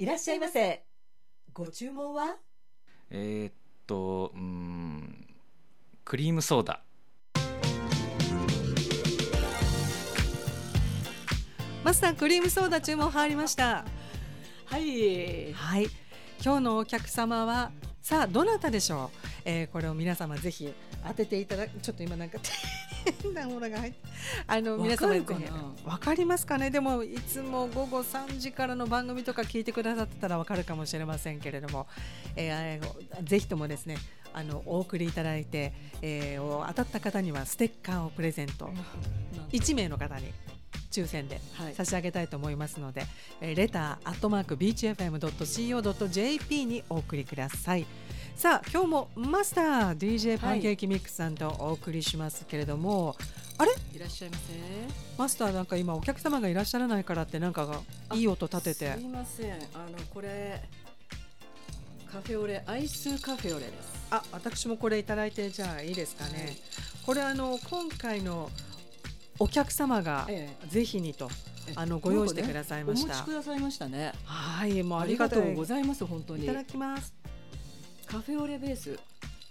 いらっしゃいませ。ご注文は？えーっとうーんクリームソーダ。マスタークリームソーダ注文入りました。はい。はい。今日のお客様はさあどなたでしょう、えーこれを皆様ぜひ当てていただちょっと今なんか 変なものが入ってあの皆様わかりますかね？でもいつも午後3時からの番組とか聞いてくださってたらわかるかもしれませんけれども、えーぜひともですねあのお送りいただいて、えーを当たった方にはステッカーをプレゼント1名の方に抽選ではい。差し上げたいと思いますので、えーレターアットマーク beachfm.co.jp にお送りくださいさあ今日もマスター DJ パンケーキミックスさんとお送りしますけれども、あれ？いらっしゃいませ。マスターなんか今お客様がいらっしゃらないからってなんかがいい音立ててすいません。あのこれカフェオレアイスカフェオレです。あ私もこれいただいてじゃあいいですかね、はいこれあの今回のお客様がええぜひにと、えあのご用意してくださいましたお持ちくださいましたね。はいもうありがとうございます本当に。いただきますカフェオレベース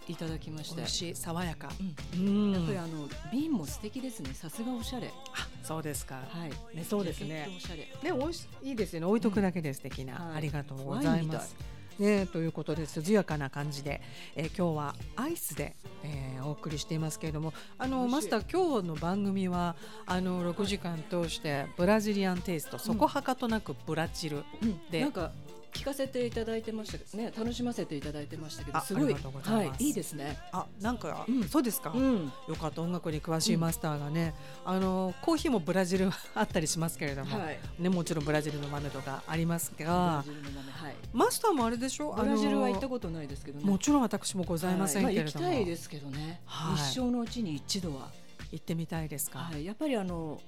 いただきまして。美味。しい。爽やか。うん。うん。やっぱりあの瓶も素敵ですね。さすがおしゃれ。あそうですか、はい。ねそうですね。おしゃれ。ねおいしいいですよね。置いとくだけで素敵な、はいありがとうございます。ねということで涼やかな感じで、えー今日はアイスで、えーお送りしていますけれどもあのマスター今日の番組はあの6時間通してブラジリアンテイスト、そこはかとなくブラジルうん。でなんか聞かせていただいてましたね楽しませていただいてましたけどあすごいはいいいですね。あなんか、うん。そうですか、うん。よかった。音楽に詳しいマスターがね、あのコーヒーもブラジル あったりしますけれども、はい。ね、もちろんブラジルの豆とかありますがはい。マスターもあれでしょ？ブラジルは行ったとことないですけどね。もちろん私もございませんけれども、はい。まあ、行きたいですけどね、はい。一生のうちに一度は、行ってみたいですか、はい、やっぱりあの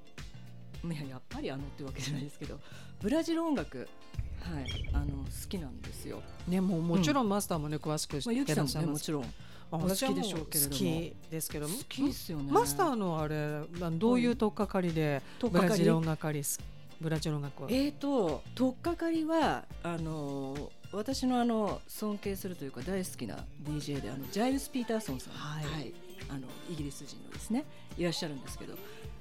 いややっぱりあのってわけじゃないですけどブラジル音楽はい。あの好きなんですよ。ねもうもちろんマスターもね詳しく知まあ、ゆってらっしゃいます、ねもちろん。まあお好き私はもでしょうけれども。好きですけど好きですよね。マスターのあれまあどういう取っかかりでブラジル音楽りすブラジル音楽をえーととっかかりはあの私のあの尊敬するというか大好きな DJ であのジャイルス・ピーターソンさん、はい。あのイギリス人のですね。いらっしゃるんですけど。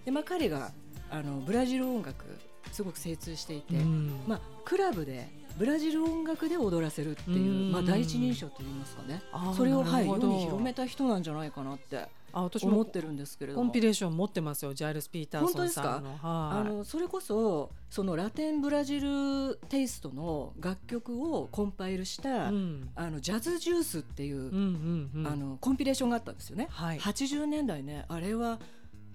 で、まあ、彼があのブラジル音楽すごく精通していて、うん。まあ、クラブでブラジル音楽で踊らせるっていう、うん。まあ、第一人称といいますかね。それを、はい、世に広めた人なんじゃないかなってあ私も思ってるんですけれども。コンピレーション持ってますよジャイルス・ピーターソンさんの。あはい。のそれこそそのラテンブラジルテイストの楽曲をコンパイルした、うん。あのジャズジュースっていう、うんうんうん。あのコンピレーションがあったんですよね、はい。80年代ねあれは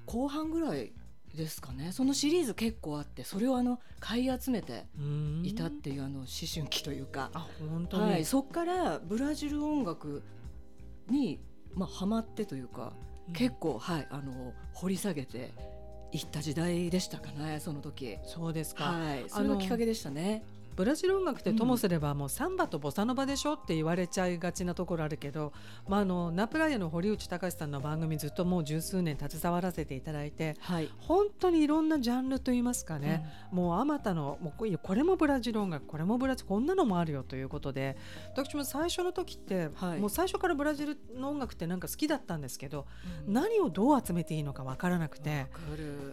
後半ぐらいですかね。そのシリーズ結構あってそれをあの買い集めてうん。いたっていうあの思春期というか、あ本当に、はい、そっからブラジル音楽に、まあ、ハマってというか、結構、はい、あの掘り下げていった時代でしたかねその時。そうですか、はい、それがきっかけでしたね。ブラジル音楽ってともすればもうサンバとボサノバでしょって言われちゃいがちなところあるけど、まあ、あのナプライアの堀内隆さんの番組ずっともう十数年携わらせていただいてはい、本当にいろんなジャンルといいますかね、もうあまたのもうこれもブラジル音楽これもブラジルこんなのもあるよということで私も最初の時って、はい。もう最初からブラジルの音楽ってなんか好きだったんですけど、うん。何をどう集めていいのかわからなくて。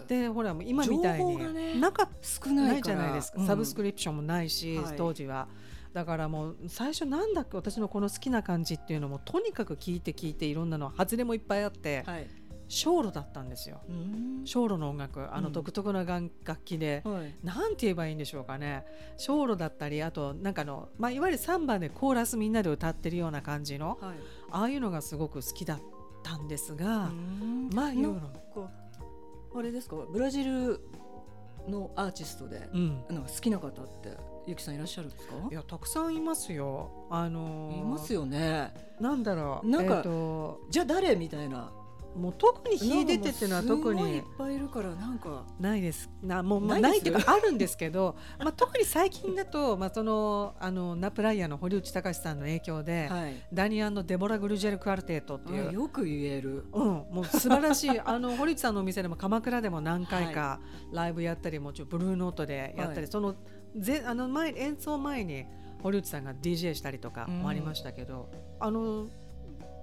でほら今みたいにがねなかっ少ないじゃないですか、うん。サブスクリプションもないし、はい。当時は。だからもう最初なんだっけ私のこの好きな感じっていうのもとにかく聞いて聞いていろんなの外れもいっぱいあってはい、小路だったんですよ。うん。小路の音楽あのうん。独特な楽楽器で、はい、なんて言えばいいんでしょうかね。小路だったりあとなんかの、まあ、いわゆるサンバでコーラスみんなで歌ってるような感じのはい、ああいうのがすごく好きだったんですが、うん。まあいうのあれですか？ブラジルのアーティストで、うん、なんか好きな方ってゆきさんいらっしゃるんですか？いやたくさんいますよ。あのーいますよね。なんだろう。なんかえーとじゃあ誰？みたいな。もう特に秀でてっていうのは特にいいっぱいいるからなんか。ないです。なもうまあないいっていうかあるんですけど、まあ特に最近だとまあそのあのナプライヤーの堀内隆さんの影響で、はい。ダニアンのデボラグルジェルクアルテットっていう。あよく言える。うん、もう素晴らしい。あの堀内さんのお店でも鎌倉でも何回かライブやったりもちろんブルーノートでやったり、はい。そのぜあの前演奏前に堀内さんが DJ したりとかもありましたけど、あの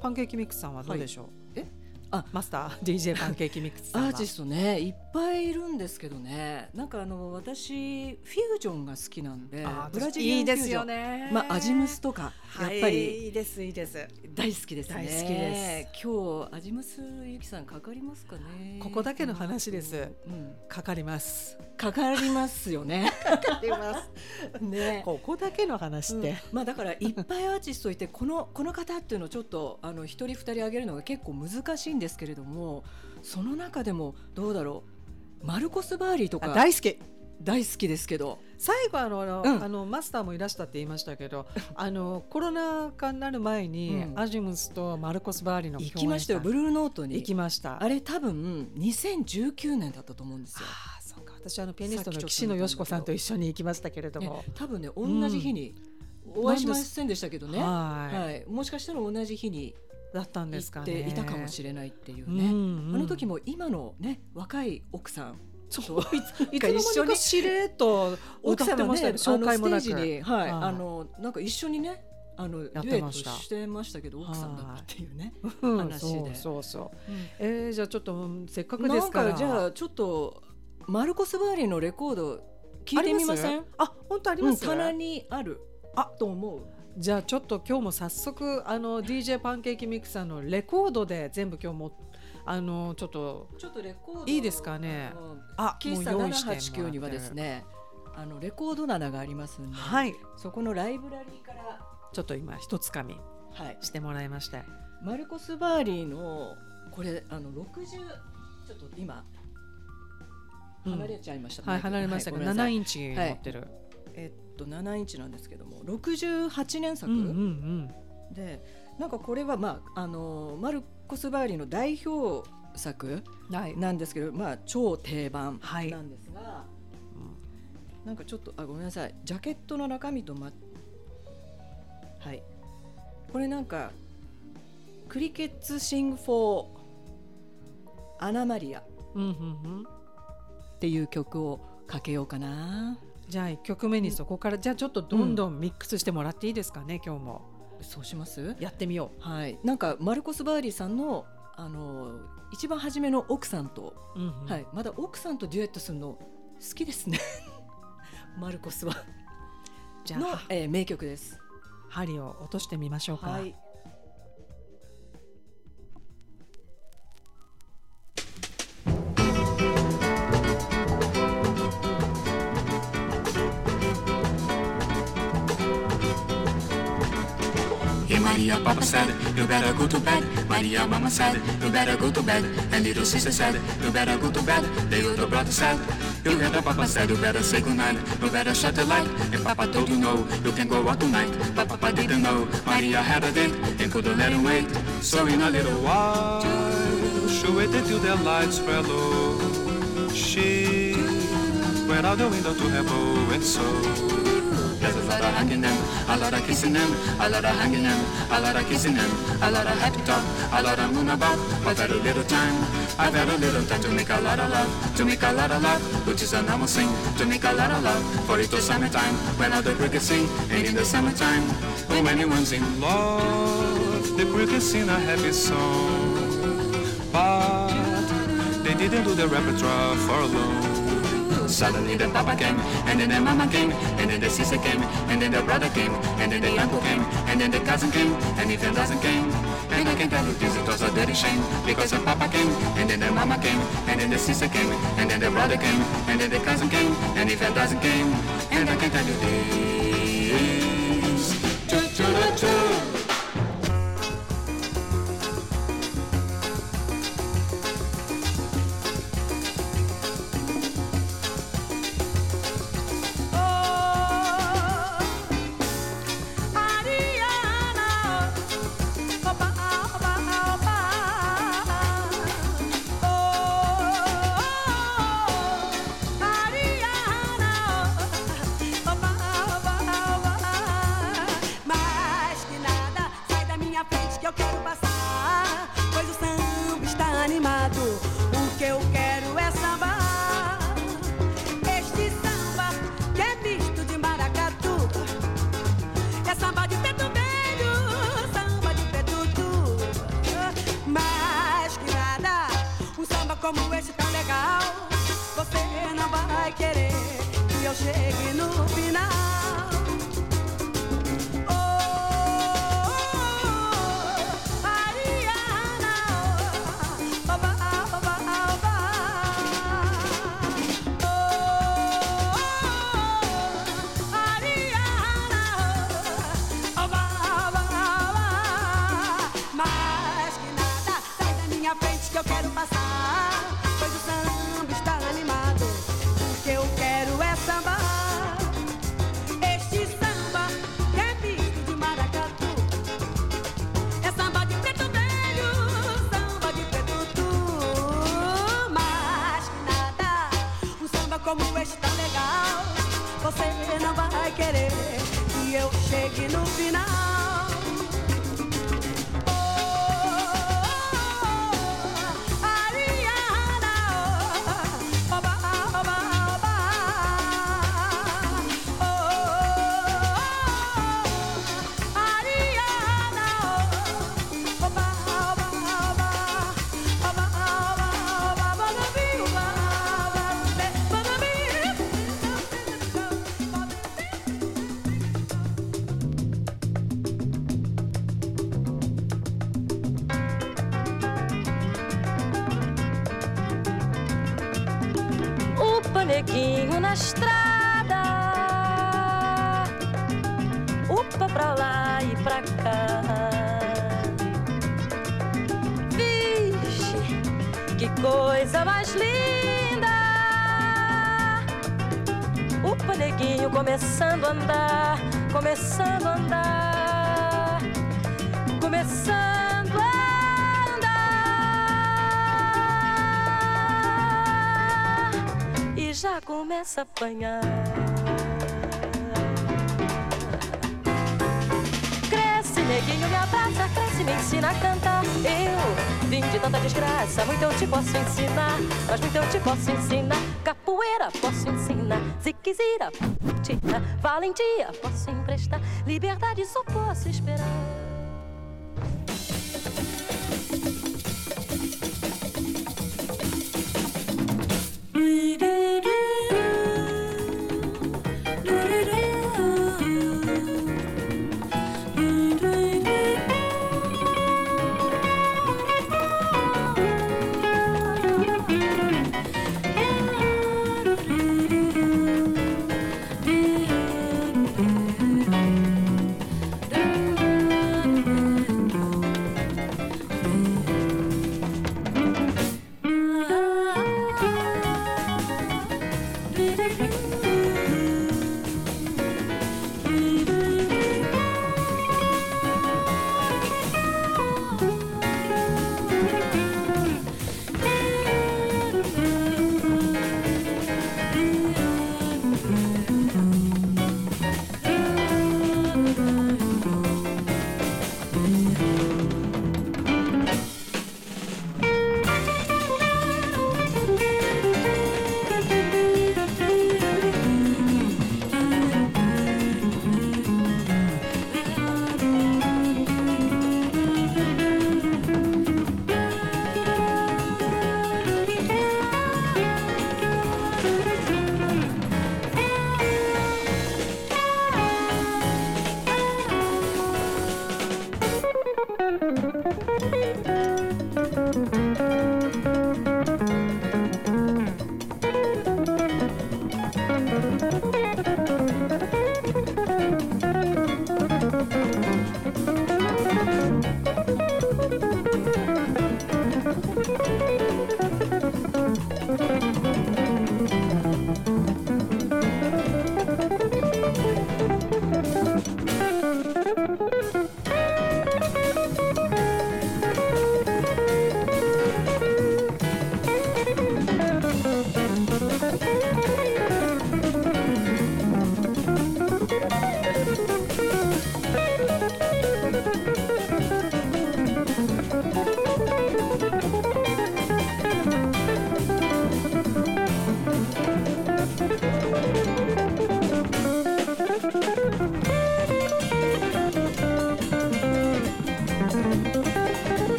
パンケーキミックスさんはどうでしょう、え？あ。マスター？DJ パンケーキミックスさんは。アーティストねいっぱいいるんですけどね。なんかあの私フュージョンが好きなんであブラジリアン。いいですよね。まあアジムスとかやっぱりはいいいですいいです。大好きですね。大好きで今日アジムスゆきさんかかりますかね。ここだけの話です。うんかかります。かかりますよね。かかります。ね。ここだけの話って、まあだからいっぱいアーティストいてこのこの方っていうのをちょっとあの一人二人挙げるのが結構難しいんですけれどもその中でもどうだろう。マルコス・バーリーとあか大好き。大好きですけど最後あの、うん。あのマスターもいらしたって言いましたけど あのコロナ禍になる前に、うん。アジムスとマルコス・バーリの行きましたよ。ブルルーノートに。行きました。あれ多分2019年だったと思うんですよ、あーそうか。私あのピアニストの岸野よし子さんと一緒に行きましたけれどねも、多分ね同じ日に、お会いしませんでしたけどね。はい、はい、もしかしたら同じ日にだったんですかね。ていたかもしれないっていううんね、うん。あの時も今のね若い奥さんそう。といついつの間にかしれっと奥歌ってましたよね紹介もなく。あのステージに。はい、はいあのなんか一緒にねあのデやってました。してましたけど奥さんだったっていうね、うん。話で。そうそうそう。えー、じゃあちょっとうんせっかくですから。かじゃあちょっとマルコス・ヴァーリのレコード聞いてみません？あ本当ありうん、ます、棚にあるあと思う。じゃあちょっと今日も早速あの DJ パンケーキミックさんのレコードで全部今日もあのちょっとちょっとレコード。いいですかね？うんあ喫茶もう用意してもらってる789にはですねあのレコード棚がありますんで、はい。そこのライブラリーから、ちょっと今一つかみはい、してもらいまして。マルコス・ヴァーリのこれあの60ちょっと今うん。離れちゃいました、はい離れました。けど、7はい。インチ持ってる、えっと7インチなんですけども68年作、うんうんうん。でなんかこれはまああのマルコス・バーリーの代表作はい。なんですけどまあ超定番はい。なんですが、なんかちょっとあごめんなさい。ジャケットの中身とまはい。これなんか Crickets Sing For Anamaria っうんうんうん。ていう曲をかけようかな。じゃあ1曲目にそこからじゃあちょっとどんどんミックスしてもらっていいですかね今日もそうします？やってみよはい。なんかマルコス・ヴァーリさんのあの一番初めの奥さんと、う、うんうん。はい、まだ奥さんとデュエットするの好きですね。マルコスは。のじゃあ、えー名曲です。針を落としてみましょうか、はい Papa said, you better go to bed. Maria, Mama said, you better go to bed. And little sister said, you better go to bed. The older brother said, you better, Papa said, you better say goodnight. You better shut the light. And Papa told you no, you can go out tonight. But Papa didn't know, Maria had a date and couldn't let him wait. So in a little while, She waited till the lights fell low. She went out the window to her bow and so. There's a lot of hugging them, a lot of kissing them, a lot of hugging them, a lot of kissing them, a lot of happy talk, a lot of moon about. But very little time, I've had a little time to make a lot of love, to make a lot of love, which is a normal thing, to make a lot of love. For it was summertime, when all the crickets sing, and in the summertime, when anyone sing, Love, the crickets sing a happy song. But they didn't do the repertoire for long. Suddenly the papa came, and then the mama came, and then the sister came, and then the brother came, and then the uncle came, and then the cousin came, and even doesn't came. And I can tell you this, it was a dirty shame, because the papa came, and then the mama came, and then the sister came, and then the brother came, and then the cousin came, and even doesn't came. And I can tell you this. Choo-choo-choo. Como esse tão legal, você não vai querer que eu chegue no final. Vai querer que eu chegue no final. Começa a apanhar. Cresce, neguinho, me abraça, cresce, me ensina a cantar. Eu vim de tanta desgraça, muito eu te posso ensinar, mas muito eu te posso ensinar. Capoeira posso ensinar, ziquezira, tira, valentia posso emprestar, liberdade só posso esperar.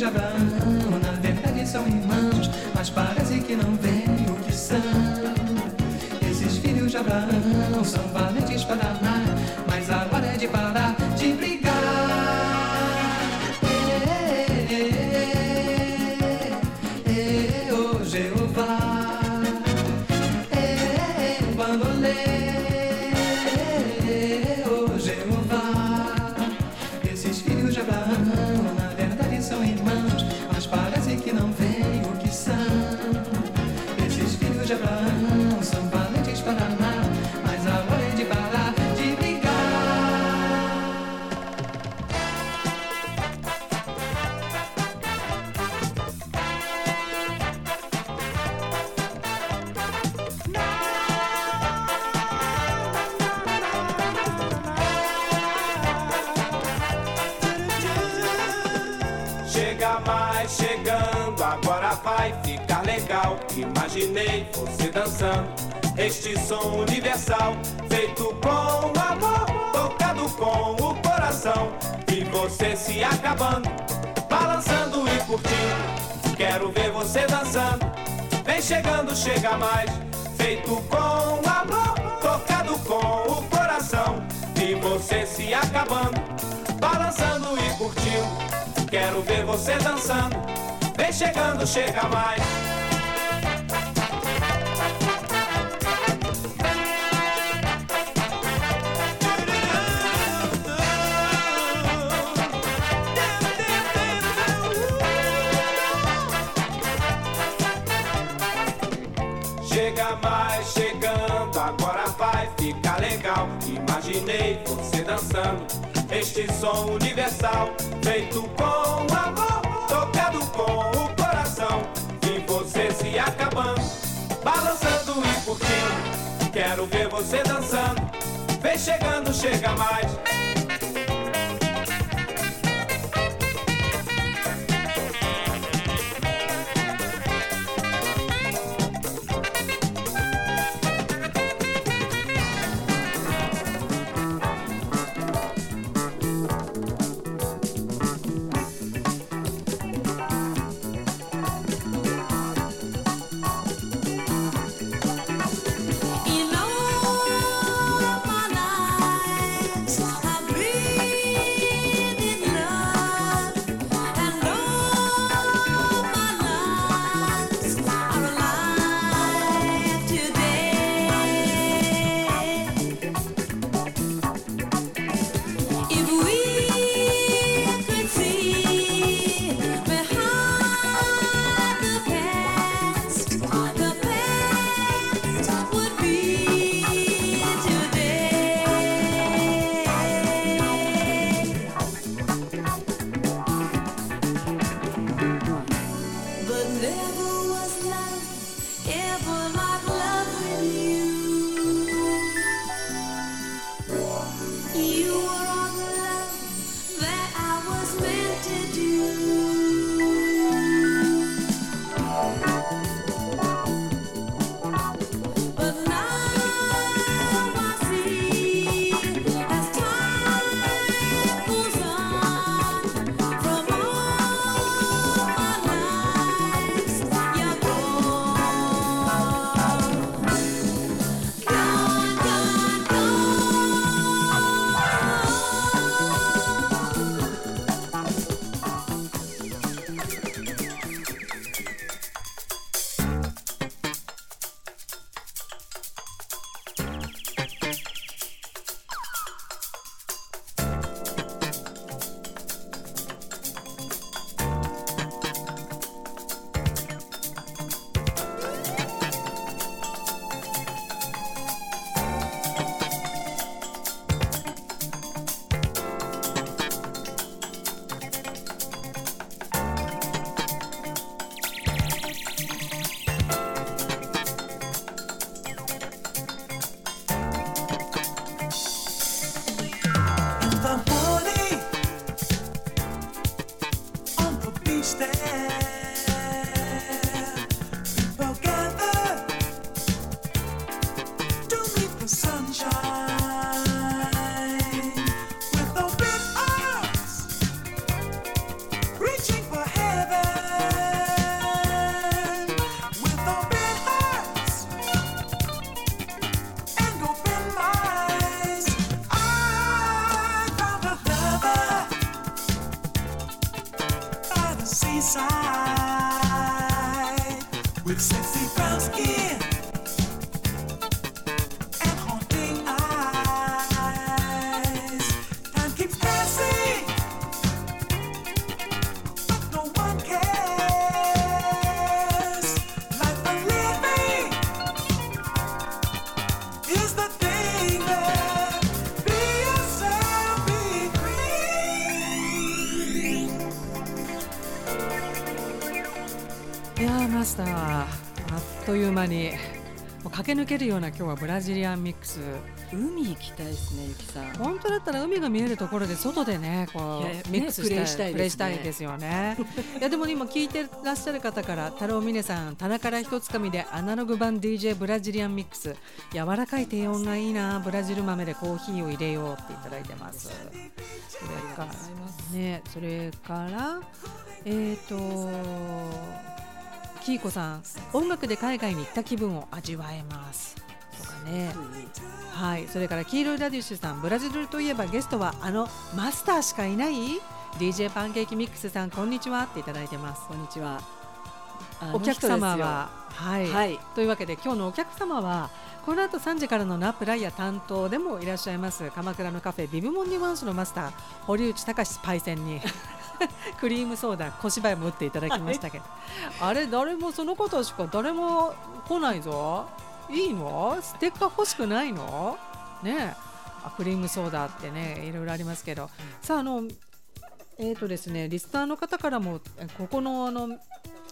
De Abraão, na verdade são irmãos, mas parece que não veem o que são. Esses filhos de Abraão são valentes para danar, mas agora é de parar mais, chegando, agora vai ficar legal. Imaginei você dançando este som universal, feito com amor, tocado com o coração. E você se acabando, balançando e curtindo. Quero ver você dançando, vem chegando, chega mais, feito com amor, tocado com o coração. E você se acabando, balançando e curtindo. Quero ver você dançando. Vem chegando, chega mais. Chega mais, chegando, agora vai ficar legal. Imaginei você dançando este som universal, feito com amor, tocado com o coração. E você se acabando, balançando e curtindo. Quero ver você dançando, vem chegando, chega mais. いやーマスター。あっという間にもう駆け抜けるような今日はブラジリアンミックス。海行きたいですねゆきさん。本当だったら海が見えるところで外でねこうミックスねしたいプレイしたいですね。プレイしたいですよね。いやでも今聞いてらっしゃる方から太郎峰さん棚から一つかみでアナログ版 DJ ブラジリアンミックス。柔らかい低音がいいなブラジル豆でコーヒーを入れようっていただいてます。それからねそれからえっ、とキーコさん音楽で海外に行った気分を味わえます。とかね。はい。それから黄色いラディッシュさんブラジルといえばゲストはあのマスターしかいない DJ パンケーキミックスさんこんにちはっていただいてます。こんにちは。あお客様ははい、はい。というわけで今日のお客様はこの後3時からのナップライヤー担当でもいらっしゃいます鎌倉のカフェビブモンニュワンスのマスター堀内隆パイセンに クリームソーダ小芝居も打っていただきましたけど、あれ誰もそのことしか誰も来ないぞ。いいの？ステッカー欲しくないの？ねえ。あクリームソーダってねいろいろありますけど。さああのえーとですね、リスナーの方からもえここのあの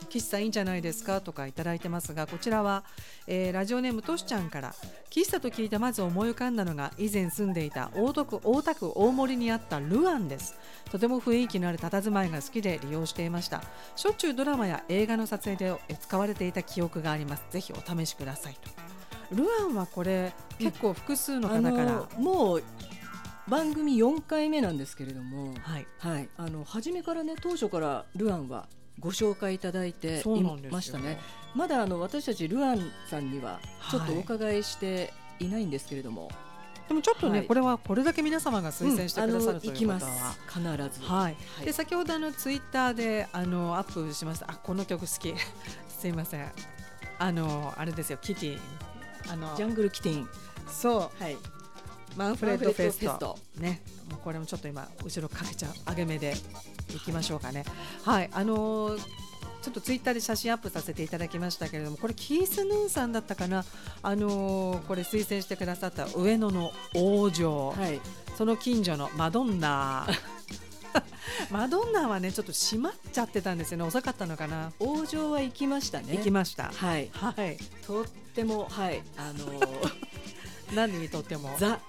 喫茶いいんじゃないですか？とかいただいてますがこちらは、えーラジオネームとしちゃんから喫茶と聞いてまず思い浮かんだのが以前住んでいた大田区大田区大森にあったルアンです。とても雰囲気のある佇まいが好きで利用していました。しょっちゅうドラマや映画の撮影でえ使われていた記憶があります。ぜひお試しくださいと。ルアンはこれ結構複数の方あから、のもう番組4回目なんですけれども、はい。はい、あの初めからね当初からルアンはご紹介いただいていましたね。まだあの私たちルアンさんにはちょっとお伺いしていないんですけれども、でもちょっとね、はい。これはこれだけ皆様が推薦してくださるとうんあのいうことは、行きます。必ず。はい、はい。で先ほどあのツイッターであのアップしました。あこの曲好き。すいません。あのあれですよ。キティ。あの。ジャングルキティン、そう。はい、マンフレッドフェスト。ね。もうこれもちょっと今後ろかけちゃう上げ目でいきましょうかね。はい。あのーちょっとツイッターで写真アップさせていただきましたけれどもこれキース・ヌーンさんだったかな？あのーこれ推薦してくださった上野の王女、はい、その近所のマドンナ。マドンナはねちょっと閉まっちゃってたんですよね。遅かったのかな？王城は行きましたね。行きました。はい、はい。とってもはい。あの何にとってもザ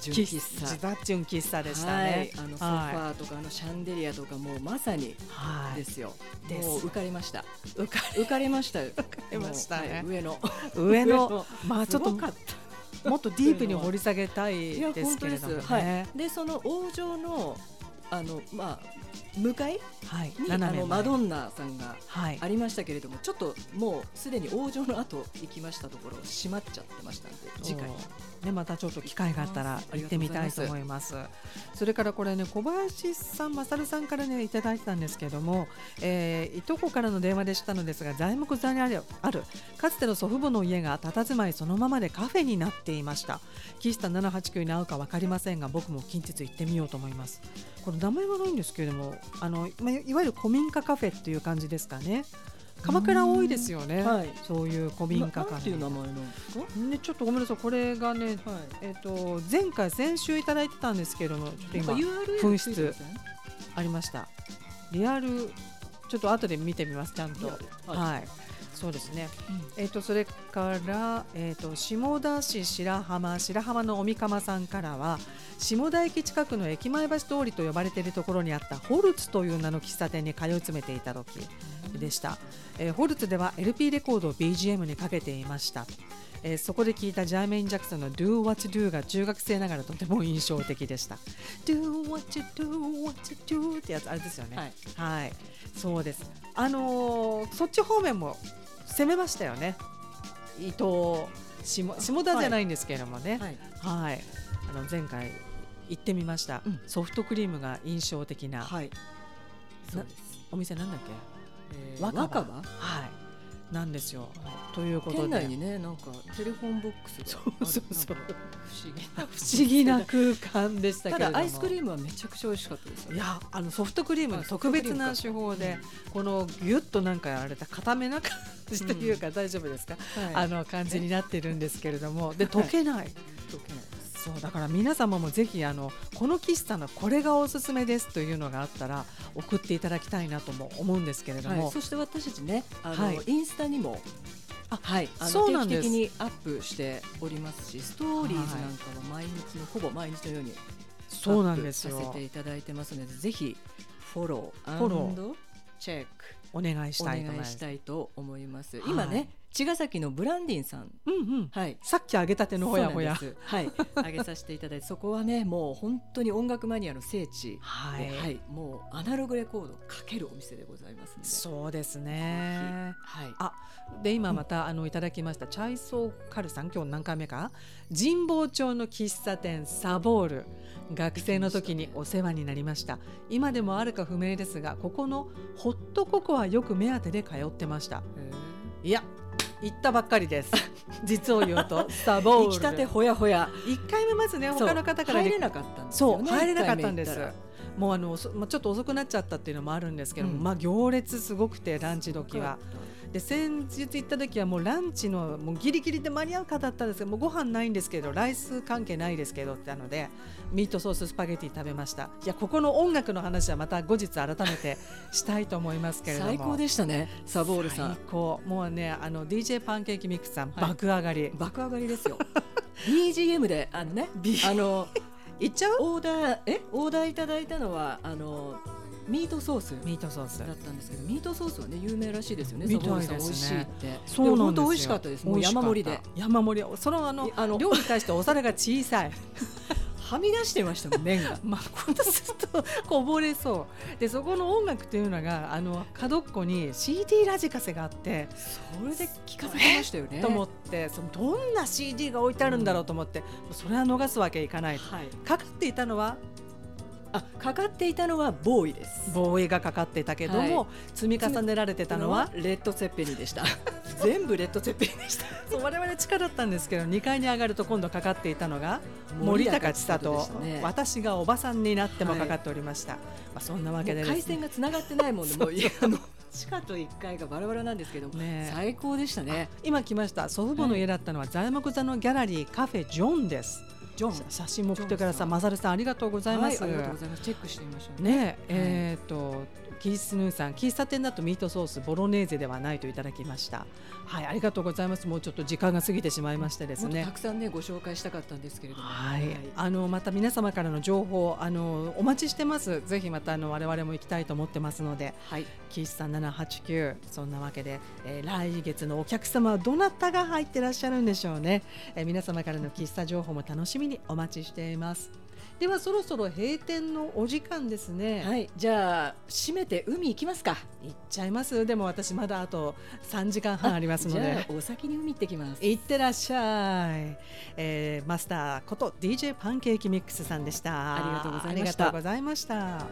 純喫茶。ザ純喫茶でしたね、はい、あのソファーとかあのシャンデリアとかもうまさにはいですよ。ですもう浮かれました。浮か浮かれました。浮かれましたね上の上の まあちょっとかったもっとディープに掘り下げたいです。けれどもはいね。。でその王城のあのまあ向かい？はい。にあのマドンナさんがはいあ。りましたけれども、ちょっともうすでに王城の後行きましたところ閉まっちゃってましたので次回。ねまたちょっと機会があったら行ってみたいと思います。それからこれね小林さん、勝さんからねいただいてたんですけども、えーいとこからの電話でしたのですが材木座にあるあるかつての祖父母の家が佇まいそのままでカフェになっていました。岸田789に合うか分かりませんが僕も近日行ってみようと思います。これ名前はないんですけれどもあのまあいわゆる古民家カフェっていう感じですかね。鎌倉多いですよね。はいそういう古民家カフェ。名前なんですか？ね、ちょっとごめんなさい、これがね、はい。えっ、と、前回先週いただいてたんですけども、ちょっと今紛失ありました。リアル、ちょっと後で見てみます、ちゃんと。リアルはい。そうですね。えっ、とそれからえっ、と下田市白浜白浜のおみかまさんからは下田駅近くの駅前橋通りと呼ばれているところにあったホルツという名の喫茶店に通い詰めていた時でした。えーホルツでは LP レコードを BGM にかけていました。えーそこで聞いたジャーメイン・ジャクソンの Do What You Do が中学生ながらとても印象的でした。Do What You Do, What You Do ってやつあれですよね。はいはい、そうです。あのーそっち方面も攻めましたよね。伊藤下下田じゃないんですけれどもね。はいはい。あの前回行ってみました。うんソフトクリームが印象的な、はいそうですお店なんだっけ？えー若葉若葉はい。なんですよ。ということで。県内にねなんかテレフォンボックスがそうそうそう。不思議な不思議な空間でしたけども。だアイスクリームはめちゃくちゃ美味しかったですよいやあのソフトクリームの特別な手法でこのギュッとなんかやられた固めな感じというか大丈夫ですか、はい。あの感じになってるんですけれども。で溶けない、溶けないそうだから皆様もぜひあのこの喫茶のこれがおすすめですというのがあったら送っていただきたいなとも思うんですけれども、はい、そして私たちねあの、はい。インスタにもあはい、あのそうなんです。定期的にアップしておりますしストーリーズなんかは毎日のほぼ毎日のようにそうなんですよ。アップさせていただいてますのでぜひフォローフォロー。チェックお願いしおたいと思います。願いしたいと思います。はい。今ね茅ヶ崎のブランディンさん。うんうん。はい。さっき揚げたてのほやほや。はい、上げさせていただいて、そこはね、もう本当に音楽マニアの聖地。はで、はい、もうアナログレコードをかけるお店でございます。そうですね。はい、あで今また、あのいただきましたチャイソーカルさん今日何回目か？神保町の喫茶店サボール。学生の時にお世話になりました。今でもあるか不明ですがここのホットココアよく目当てで通ってましたいや行ったばっかりです。実を言うと サボール。行きたてほやほや。一回目まずねそう。他の方から入れなかったんですそうよね。入れなかったんです。もうあのちょっと遅くなっちゃったっていうのもあるんですけども、うん。まあ行列すごくてランチ時は。で先日行った時はもうランチのもうギリギリで間に合うかだったんですけどもうご飯ないんですけどライス関係ないですけどってあのでミートソーススパゲティ食べました。いやここの音楽の話はまた後日改めて したいと思いますけれども。最高でしたね、サボールさ最ん。高。もうねあの DJ パンケーキミックスさん、はい。爆上がり。爆上がりですよ。BGM であのね、あの いっちゃう？オーダーえ？オーダーいただいたのはあのミートソースミートソースだったんですけど、ミートソースはね有名らしいですよね。サボールさん美味しいって。そうなんですよ本当美味しかったです。もう山盛りで。山盛りそのあのあの量に対してお皿が小さい はみ出してましたもん麺が。まあ、こんなするとこぼれそうでそこの音楽というのがあの角っこに CD ラジカセがあってそれで聞かせてましたよね。と思ってそのどんな CD が置いてあるんだろうと思って、それは逃すわけいかないはい。かかっていたのはあかかっていたのはボーイです。ボーイがかかっていたけども、はい。積み重ねられてたのはレッドセッペリンでした。全部レッドセッペリンでした。そう我々地下だったんですけど2階に上がると今度かかっていたのが森高千里。ね。私がおばさんになってもかかっておりました、まあ、そんなわけでね。回線がつながってないもんで、もう あの地下と1階がバラバラなんですけど、ねえ。最高でしたね。今来ました。祖父母の家だったのは材木座のギャラリーカフェジョンですジョン写写真も送ってください。マサルさんありがとうございます、はい、ありがとうございます。チェックしてみましょうね。え、えー、とキースヌーさん喫茶店だとミートソースボロネーゼではないといただきました。はいありがとうございます。もうちょっと時間が過ぎてしまいましてですね。たくさんねご紹介したかったんですけれども、はい、あのまた皆様からの情報あのお待ちしてます。ぜひまたあの我々も行きたいと思ってますので。はい、キスさん789そんなわけで、えー来月のお客様はどなたが入ってらっしゃるんでしょうね、えー皆様からの喫茶情報も楽しみにお待ちしていますではそろそろ閉店のお時間ですね、はい、じゃあ締めて海行きますか。行っちゃいます。でも私まだあと3時間半ありますのじゃであお先に海行ってきます。行ってらっしゃい、えーマスターこと DJ パンケーキミックスさんでした。ありがとうございました。ありがとうございました